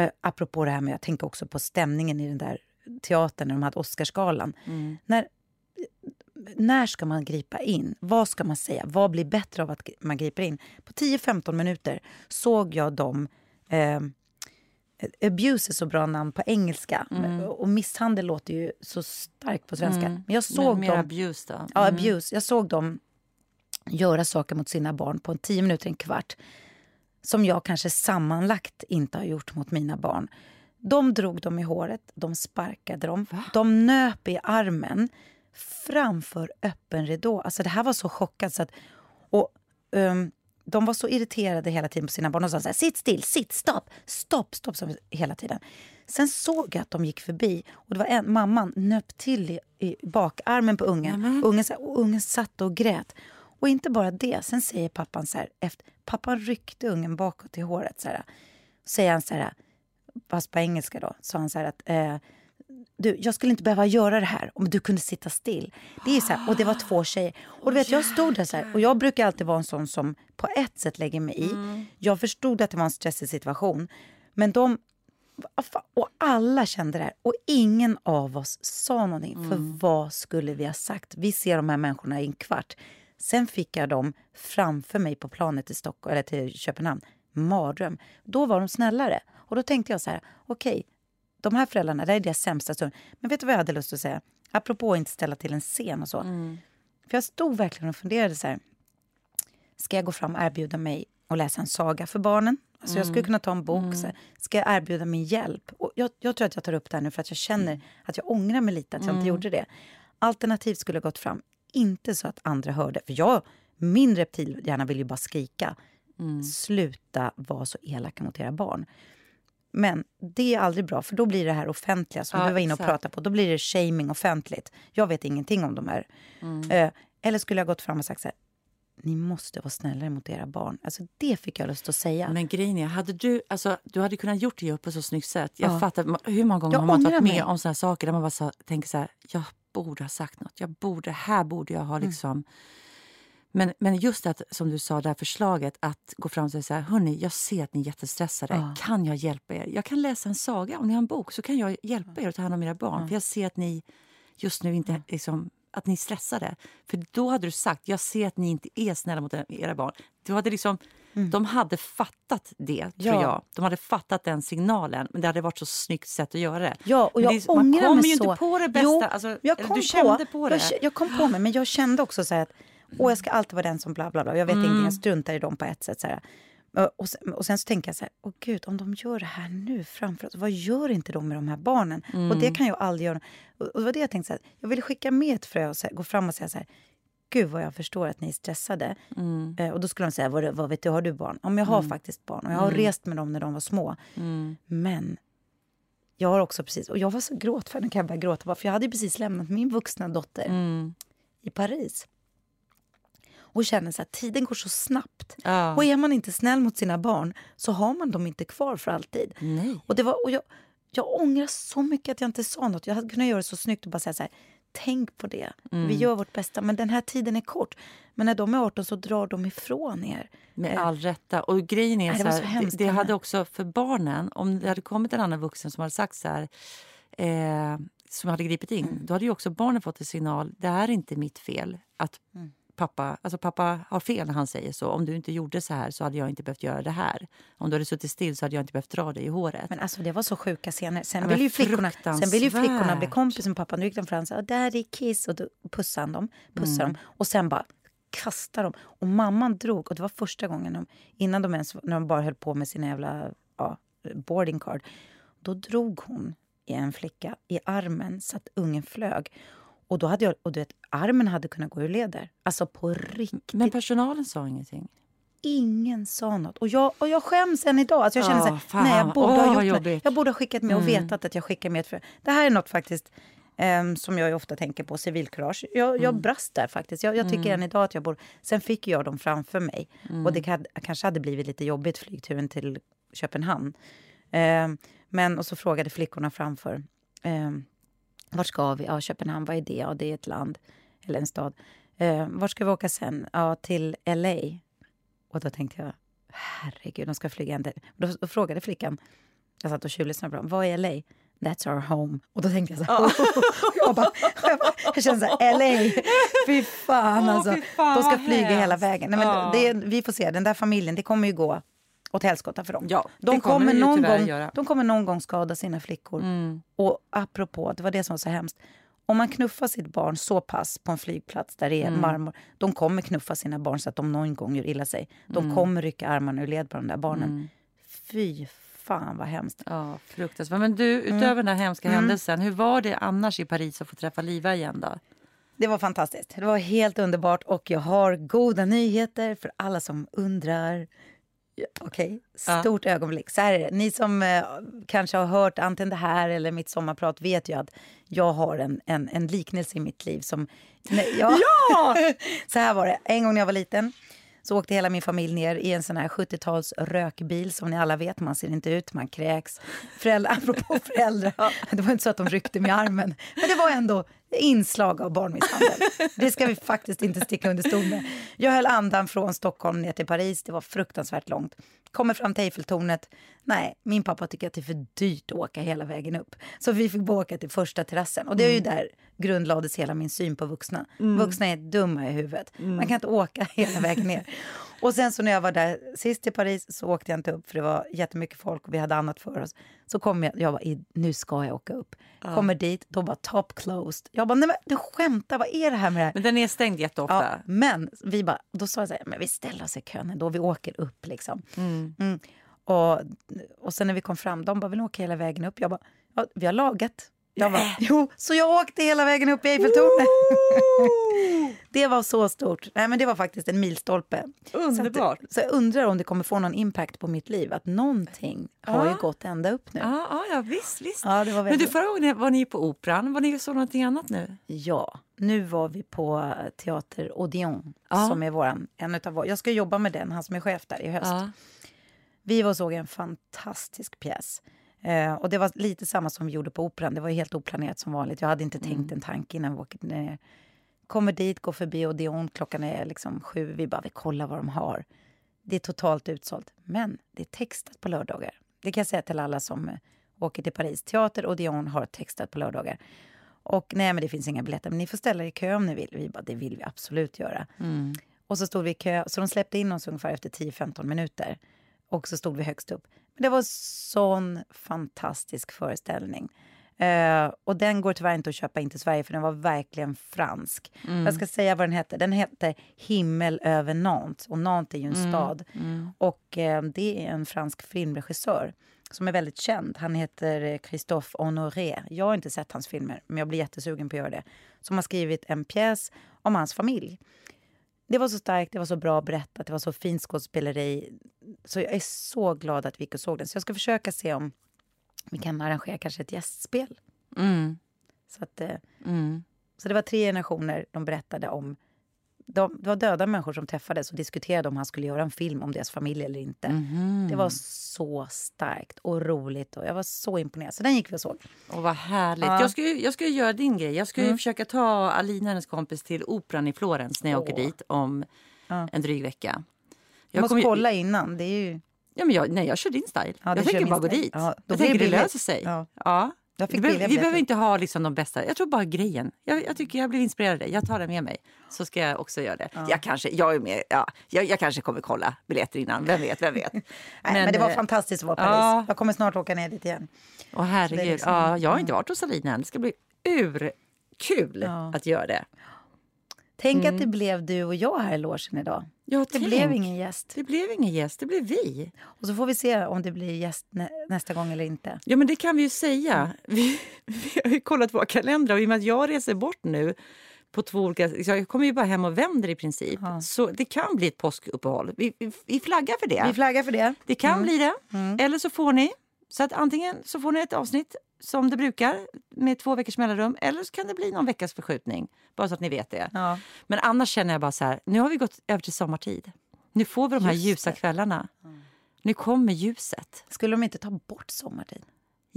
Uh, apropå det här med, jag tänker också på stämningen i den där teatern när de hade Oscarsgalan. När, när ska man gripa in? Vad ska man säga? Vad blir bättre av att man griper in? På 10-15 minuter såg jag dem eh, Abuse är så bra namn på engelska. Och misshandel låter ju så starkt på svenska. Men jag såg mer dem... abuse då. Ja, abuse. Jag såg dem göra saker mot sina barn på en tio minuter, en kvart som jag kanske sammanlagt inte har gjort mot mina barn. De drog dem i håret, de sparkade dem, de nöp i armen framför öppen ridå. Alltså det här var så chockat så att... Och, ehm, de var så irriterade hela tiden på sina barn. De sa så här, sitt still, sitt, stopp, stopp, stopp, stopp hela tiden. Sen såg jag att de gick förbi och det var en, mamman nöp till i, i bakarmen på ungen. Ungen, så här, och ungen satt och grät. Och inte bara det, sen säger pappan så här, efter, pappan ryckte ungen bakåt i håret så här. Säger han så här, fast på engelska då, sa han så här att eh, du, jag skulle inte behöva göra det här om du kunde sitta still. Det är så här, och det var två tjejer. Och du vet, jag stod där så här, och jag brukar alltid vara en sån som på ett sätt lägger mig i. Jag förstod att det var en stressig situation. Men de, och alla kände det här. Och ingen av oss sa någonting. För vad skulle vi ha sagt? Vi ser de här människorna i en kvart. Sen fick jag dem framför mig på planet till, Stockholm, eller till Köpenhamn. Mardröm. Då var de snällare. Och då tänkte jag så här, okej, de här föräldrarna, det är deras sämsta stund. Men vet du vad jag hade lust att säga? Apropå att inte ställa till en scen och så. För jag stod verkligen och funderade så här. Ska jag gå fram och erbjuda mig att läsa en saga för barnen? Alltså Jag skulle kunna ta en bok. Så här. Ska jag erbjuda min hjälp? Och jag, jag tror att jag tar upp det här nu för att jag känner att jag ångrar mig lite att jag inte gjorde det. Alternativt skulle jag gått fram, inte så att andra hörde. För jag, min reptilhjärna vill ju bara skrika. Sluta vara så elaka mot era barn. Men det är aldrig bra, för då blir det här offentliga som Ja, du var inne och exakt. pratade på. Då blir det shaming offentligt. Jag vet ingenting om de här. Eh, eller skulle jag gått fram och sagt så här, ni måste vara snällare mot era barn. Alltså det fick jag lust att säga. Men grejen är, hade du, alltså, du hade kunnat gjort det på så snyggt sätt. Jag Ja. fattar, hur många gånger Jag har man varit med mig. om såna här saker där man bara så, tänker så här, jag borde ha sagt något. Jag borde, här borde jag Mm. ha liksom... Men, men just att, som du sa, det här förslaget att gå fram och säga så här, hörni, jag ser att ni är jättestressade. Ja. Kan jag hjälpa er? Jag kan läsa en saga. Om ni har en bok så kan jag hjälpa er att ta hand om era barn. För jag ser att ni just nu inte liksom, att ni är stressade. För då hade du sagt, jag ser att ni inte är snälla mot era barn. Du hade liksom, De hade fattat det, tror Mm. Ja. jag. De hade fattat den signalen, men det hade varit så snyggt sätt att göra det. Ja, och jag det man kommer ju så. inte på det bästa. Jo, alltså, jag kom du kände på, det. Jag, jag kom på mig, men jag kände också så att åh, jag ska alltid vara den som bla bla bla. Jag vet Mm. ingenting, jag struntar i dem på ett sätt. Så här. Och- Och sen, och sen så tänker jag så här, åh gud, om de gör det här nu framför oss, vad gör inte de med de här barnen? Och Mm. det kan jag aldrig göra. Och, och det var det jag tänkte, så här, jag ville skicka med ett frö och här, gå fram och säga så här, gud vad jag förstår att ni är stressade. Mm. Eh, och då skulle de säga, vad, vad vet du, har du barn? Om jag har faktiskt barn och jag har rest med dem när de var små. Mm. Men jag har också precis, och jag var så gråtfärdig, nu kan jag börja gråta för jag hade precis lämnat min vuxna dotter Mm. i Paris. Och känner så att tiden går så snabbt. Ja. Och är man inte snäll mot sina barn så har man dem inte kvar för alltid. Nej. Och, det var, och jag, jag ångrar så mycket att jag inte sa något. Jag hade kunnat göra det så snyggt och bara säga så här, tänk på det. Mm. Vi gör vårt bästa, men den här tiden är kort. Men när de är 18 så drar de ifrån er. Med Eh, all rätta. Och grejen är Nej, det så här, så hemskt det, det hade också för barnen, om det hade kommit en annan vuxen som hade sagt så här, eh, som hade gripit in, Mm. då hade ju också barnen fått en signal, det är inte mitt fel att Mm. Pappa, alltså pappa har fel när han säger så. Om du inte gjorde så här så hade jag inte behövt göra det här. Om du hade suttit still så hade jag inte behövt dra dig i håret. Men alltså det var så sjuka scener. Sen Ja, ville ju flickorna, sen ville ju flickorna bli kompis med pappan. Då gick de fram och sa daddy kiss och då pussade han dem. Pussade Mm. dem. Och sen bara kastade dem. Och mamman drog, och det var första gången de, innan de ens, när de bara höll på med sina jävla ja, boarding card. Då drog hon i en flicka i armen så att ungen flög. Och då hade jag, och du vet, armen hade kunnat gå ur leder. Alltså på riktigt. Men personalen sa ingenting. Ingen sa något. Och jag, och jag skäms än idag. Alltså jag känner Ja, så här, nej, jag borde Åh, ha gjort. Jag borde ha skickat med och vetat att jag skickar med frö. Det här är något faktiskt ehm, som jag ofta tänker på, civilkurage. Jag, jag brast där faktiskt. Jag, jag tycker än idag att jag borde... Sen fick jag dem framför mig. Och det kan, kanske hade blivit lite jobbigt flygturen till Köpenhamn. Ehm, men, och så frågade flickorna framför. Um, vart ska vi? Ja, Köpenhamn, vad är det? Ja, det är ett land eller en stad. Uh, vart ska vi åka sen? Ja, till LA. Och då tänkte jag, herregud, de ska flyga ända... Då, då frågade flickan, jag satt och tjuvlyssnade på dem, vad är LA? That's our home. Och då tänkte jag så här, jag, bara, jag, bara, jag kände så här, LA, fy fan Åh, alltså. fy fan, de ska flyga hela vägen. Nej, men Ja. det, vi får se, den där familjen, det kommer ju gå åt helskotta för dem. Ja, de, kommer kommer någon gång, de kommer någon gång skada sina flickor. Mm. Och apropå, det var det som var så hemskt. Om man knuffar sitt barn så pass på en flygplats där det Mm. är marmor, de kommer knuffa sina barn så att de någon gång gör illa sig. De kommer rycka armarna ur led på de där barnen. Mm. Fy fan vad hemskt. Ja, fruktansvärt. Men du, utöver den här hemska händelsen, hur var det annars i Paris att få träffa Liva igen då? Det var fantastiskt. Det var helt underbart och jag har goda nyheter för alla som undrar. Ja, Okej, Ja. stort ögonblick. Så här är det. Ni som eh, kanske har hört antingen det här eller mitt sommarprat vet ju att jag har en, en, en liknelse i mitt liv som... Nej, ja! så här var det. En gång när jag var liten Så åkte hela min familj ner i en sån här 70-tals rökbil som ni alla vet, man ser inte ut, man kräks. Föräldrar, apropå föräldrar, det var inte så att de ryckte mig i armen, men det var ändå inslag av barnmisshandel. Det ska vi faktiskt inte sticka under stol med. Jag höll andan från Stockholm ner till Paris, det var fruktansvärt långt. Kommer fram till Eiffeltornet. Nej, min pappa tycker att det är för dyrt att åka hela vägen upp. Så vi fick bara åka till första terrassen. Och det är ju där grundlades hela min syn på vuxna. Vuxna är dumma i huvudet. Man kan inte åka hela vägen ner. Och sen så när jag var där sist i Paris så åkte jag inte upp för det var jättemycket folk och vi hade annat för oss. Så kom jag, jag bara, nu ska jag åka upp. Kommer dit, då var top closed. Jag bara, nej men du skämtar, vad är det här med det här? Men den är stängd jätteofta. Ja, men vi bara, då sa jag så här, men vi ställer oss i kön då vi åker upp liksom. Mm. Och, och sen när vi kom fram, de bara, vill ni åka hela vägen upp? Jag bara, ja, vi har lagat. Jag bara, jo, så jag åkte hela vägen upp i Eiffeltornet. det var så stort. Nej, men det var faktiskt en milstolpe. Underbart. Så, att, så jag undrar om det kommer få någon impact på mitt liv. Att någonting har ju Ja. gått ända upp nu. Ja, ja, ja visst. visst. Ja, det var Men du, väldigt... förra gången var ni på Operan. Var ni så någonting annat nu? Ja, nu var vi på Teater Odeon. Ja. Som är våran, en utav vår, jag ska jobba med den, han som är chef där i höst. Ja. Vi var och såg en fantastisk pjäs. Eh, och det var lite samma som vi gjorde på Operan. Det var helt oplanerat som vanligt. Jag hade inte tänkt en tanke innan vi åkte ner. Kommer dit, går förbi Odeon, klockan är liksom sju. Vi bara, vi kollar vad de har. Det är totalt utsålt. Men det är textat på lördagar. Det kan jag säga till alla som eh, åker till Paris. Teater Odeon har textat på lördagar. Och nej, men det finns inga biljetter. Men ni får ställa er i kö om ni vill. Vi bara, det vill vi absolut göra. Och så stod vi i kö. Så de släppte in oss ungefär efter 10-15 minuter. Och så stod vi högst upp. Det var sån fantastisk föreställning. Eh, och den går tyvärr inte att köpa in till Sverige för den var verkligen fransk. Jag ska säga vad den hette. Den hette Himmel över Nantes. Och Nantes är ju en stad. Och eh, det är en fransk filmregissör som är väldigt känd. Han heter eh, Christophe Honoré. Jag har inte sett hans filmer, men jag blir jättesugen på att göra det. Som har skrivit en pjäs om hans familj. Det var så starkt, det var så bra berättat, det var så fint skådespeleri. Så jag är så glad att vi gick och såg den. Så jag ska försöka se om vi kan arrangera kanske ett gästspel. Mm. Så, att, eh, Mm. så det var tre generationer de berättade om. De, det var döda människor som träffades och diskuterade om han skulle göra en film om deras familj eller inte. Mhm. Det var så starkt och roligt och jag var så imponerad. Så den gick vi och såg. Och vad härligt. Ja. Jag, ska ju, jag ska göra din grej. Jag ska Mm. försöka ta Alina, hennes kompis, till Operan i Florens när jag åker Åh. dit om Ja. en dryg vecka. Jag måste ju- kolla innan. Det är ju... Ja, men jag, nej, jag kör din style. Ja, jag tänker bara gå dit. Ja, jag tänker det löser sig. Ja. Ja. Behöver, vi behöver inte ha liksom de bästa. Jag tror bara grejen. Jag, jag tycker jag blir inspirerad av det. Jag tar det med mig. Så ska jag också göra det. Jag, kanske, jag, är med, ja, jag, jag kanske kommer kolla biljetter innan. Vem vet, vem vet. Nej, men, det var eh, fantastiskt att vara i Paris. ja. Jag kommer snart åka ner dit igen. Åh herregud. liksom- ja, jag har inte varit hos Alina än. Det ska bli urkul Ja. att göra det. Tänk Mm. att det blev du och jag här i logen idag. Ja, Det tänk. blev ingen gäst. Det blev ingen gäst, det blev vi. Och så får vi se om det blir gäst nä nästa gång eller inte. Ja, men det kan vi ju säga. Vi, vi har ju kollat våra kalendrar och i och med att jag reser bort nu på två olika... Jag kommer ju bara hem och vänder i princip. Ja. Så det kan bli ett påskuppehåll. Vi, vi, vi flaggar för det. Vi flaggar för det. Det kan bli det. Mm. Eller så får ni. Så att antingen så får ni ett avsnitt som det brukar med två veckors mellanrum eller så kan det bli någon veckas förskjutning. Bara så att ni vet det. Ja. Men annars känner jag bara så här, nu har vi gått över till sommartid. Nu får vi de här Just ljusa det. kvällarna. Nu kommer ljuset. Skulle de inte ta bort sommartid?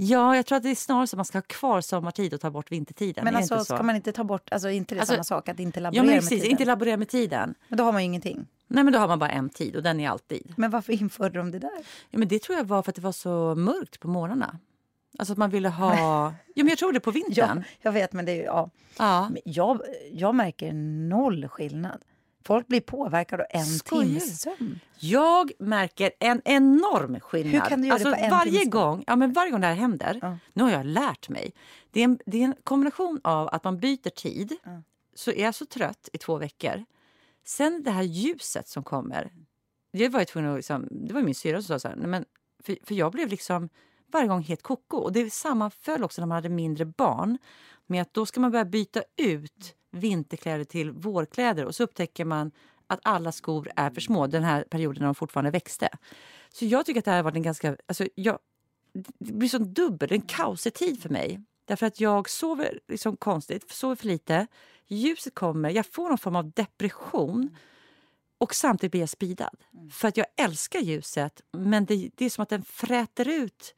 Ja, jag tror att det är snarare så att man ska ha kvar sommartid och ta bort vintertiden. Men alltså, ska man inte ta bort, alltså inte det Alltså- samma sak att inte Ja, laborera men med precis. tiden? Inte laborera med tiden. Men då har man ju ingenting. Nej, men då har man bara en tid och den är alltid. Men varför införde de det där? Ja, men det tror jag var för att det var så mörkt på morgnarna. Alltså att man ville ha... Ja, men jag tror det på Ja, vintern. jag vet, men det är ju, ja. Ja. Men jag, jag märker noll skillnad. Folk blir påverkade av en Skojar timmes sömn. Jag märker en enorm skillnad. Hur kan du göra det alltså, på en varje gång, ja, men varje gång det här händer, Ja. nu har jag lärt mig. Det är, en, det är en kombination av att man byter tid, Ja. så är jag så trött i två veckor. Sen det här ljuset som kommer. Jag var tvungen att, liksom, det var min syrra som sa så här, men, för, för jag blev liksom varje gång helt koko. Och det sammanföll också när man hade mindre barn med att då ska man börja byta ut vinterkläder till vårkläder och så upptäcker man att alla skor är för små den här perioden när de fortfarande växte. Så jag tycker att det här har varit en ganska... Alltså jag, det blir sån dubbel, en kaosig tid för mig. Därför att jag sover liksom konstigt, sover för lite. Ljuset kommer, jag får någon form av depression. Och samtidigt blir jag speedad. För att jag älskar ljuset, men det, det är som att den fräter ut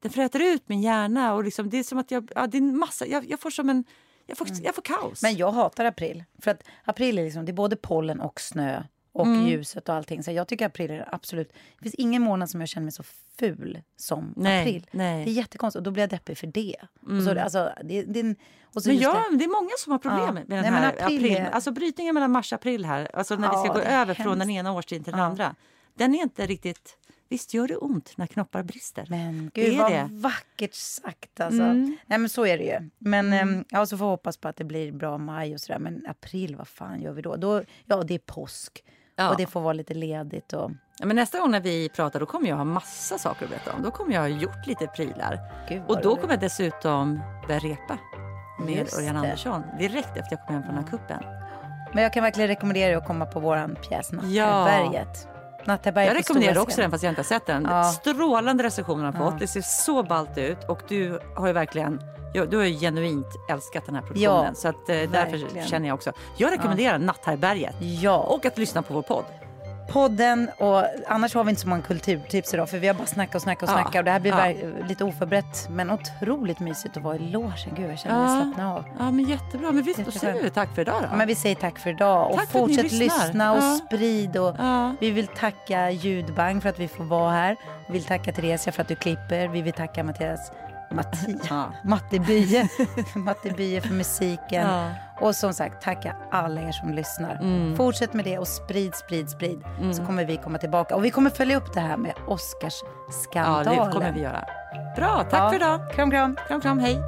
den fräter ut min hjärna. Och liksom, det är som att jag, ja, det är en massa, jag, jag får som en... Jag får, jag får kaos. Men jag hatar april. För att april är liksom, det är både pollen och snö och Mm. ljuset och allting. Så jag tycker april är absolut... Det finns ingen månad som jag känner mig så ful som Nej, april. nej. Mm. Det är jättekonstigt och då blir jag deppig för det. Och så, alltså, det, Men ja, det- det är många som har problem Ja. med den Nej, här april april. Alltså brytningen mellan mars och april här, alltså när vi Ja, ska gå över från den hemskt. ena årstiden till den andra. Den är inte riktigt... Visst gör det ont när knoppar brister? Men Det gud är vad det. Mm. vackert sagt alltså. Nej men så är det ju. Men mm. ja, så får jag hoppas på att det blir bra maj och sådär. Men april, vad fan gör vi då? då ja, det är påsk. Ja. Och det får vara lite ledigt och... Ja, men nästa gång när vi pratar då kommer jag ha massa saker att berätta om. Då kommer jag ha gjort lite prylar. Gud, och då kommer jag dessutom börja repa med Just Örjan det. Andersson direkt efter jag kom hem från den här kuppen. Men jag kan verkligen rekommendera er att komma på våran pjäs Ja. Nattberget Jag rekommenderar också scenen. den fast jag inte har sett den. Ja. Strålande recensioner har fått. Det ser så ballt ut och du har ju verkligen ja, du har ju genuint älskat den här produktionen. Ja, så att, eh, därför känner jag också. Jag rekommenderar Natthärbärget Ja, och att lyssna på vår podd. Podden och annars har vi inte så många kulturtips idag för vi har bara snackat och snackat och Ja, snackat och det här blir ja. lite oförberett men otroligt mysigt att vara i logen. Gud jag känner mig slappna av. ja, men jättebra. Men visst, då säger vi tack för idag då. Men vi säger tack för idag och Tack fortsätt lyssna och Ja. sprid och Ja. vi vill tacka Ljudbang för att vi får vara här. Vi vill tacka Theresia för att du klipper. Vi vill tacka Mattias Mattias, Ja. Matte Bye, Matte Bye för musiken. Ja. Och som sagt, tacka alla er som lyssnar. Mm. Fortsätt med det och sprid, sprid, sprid. Så kommer vi komma tillbaka. Och vi kommer följa upp det här med ja, Oscarsskandalen. det kommer vi göra. Bra, tack Ja. för idag. Kram, kram. Kram, kram, hej.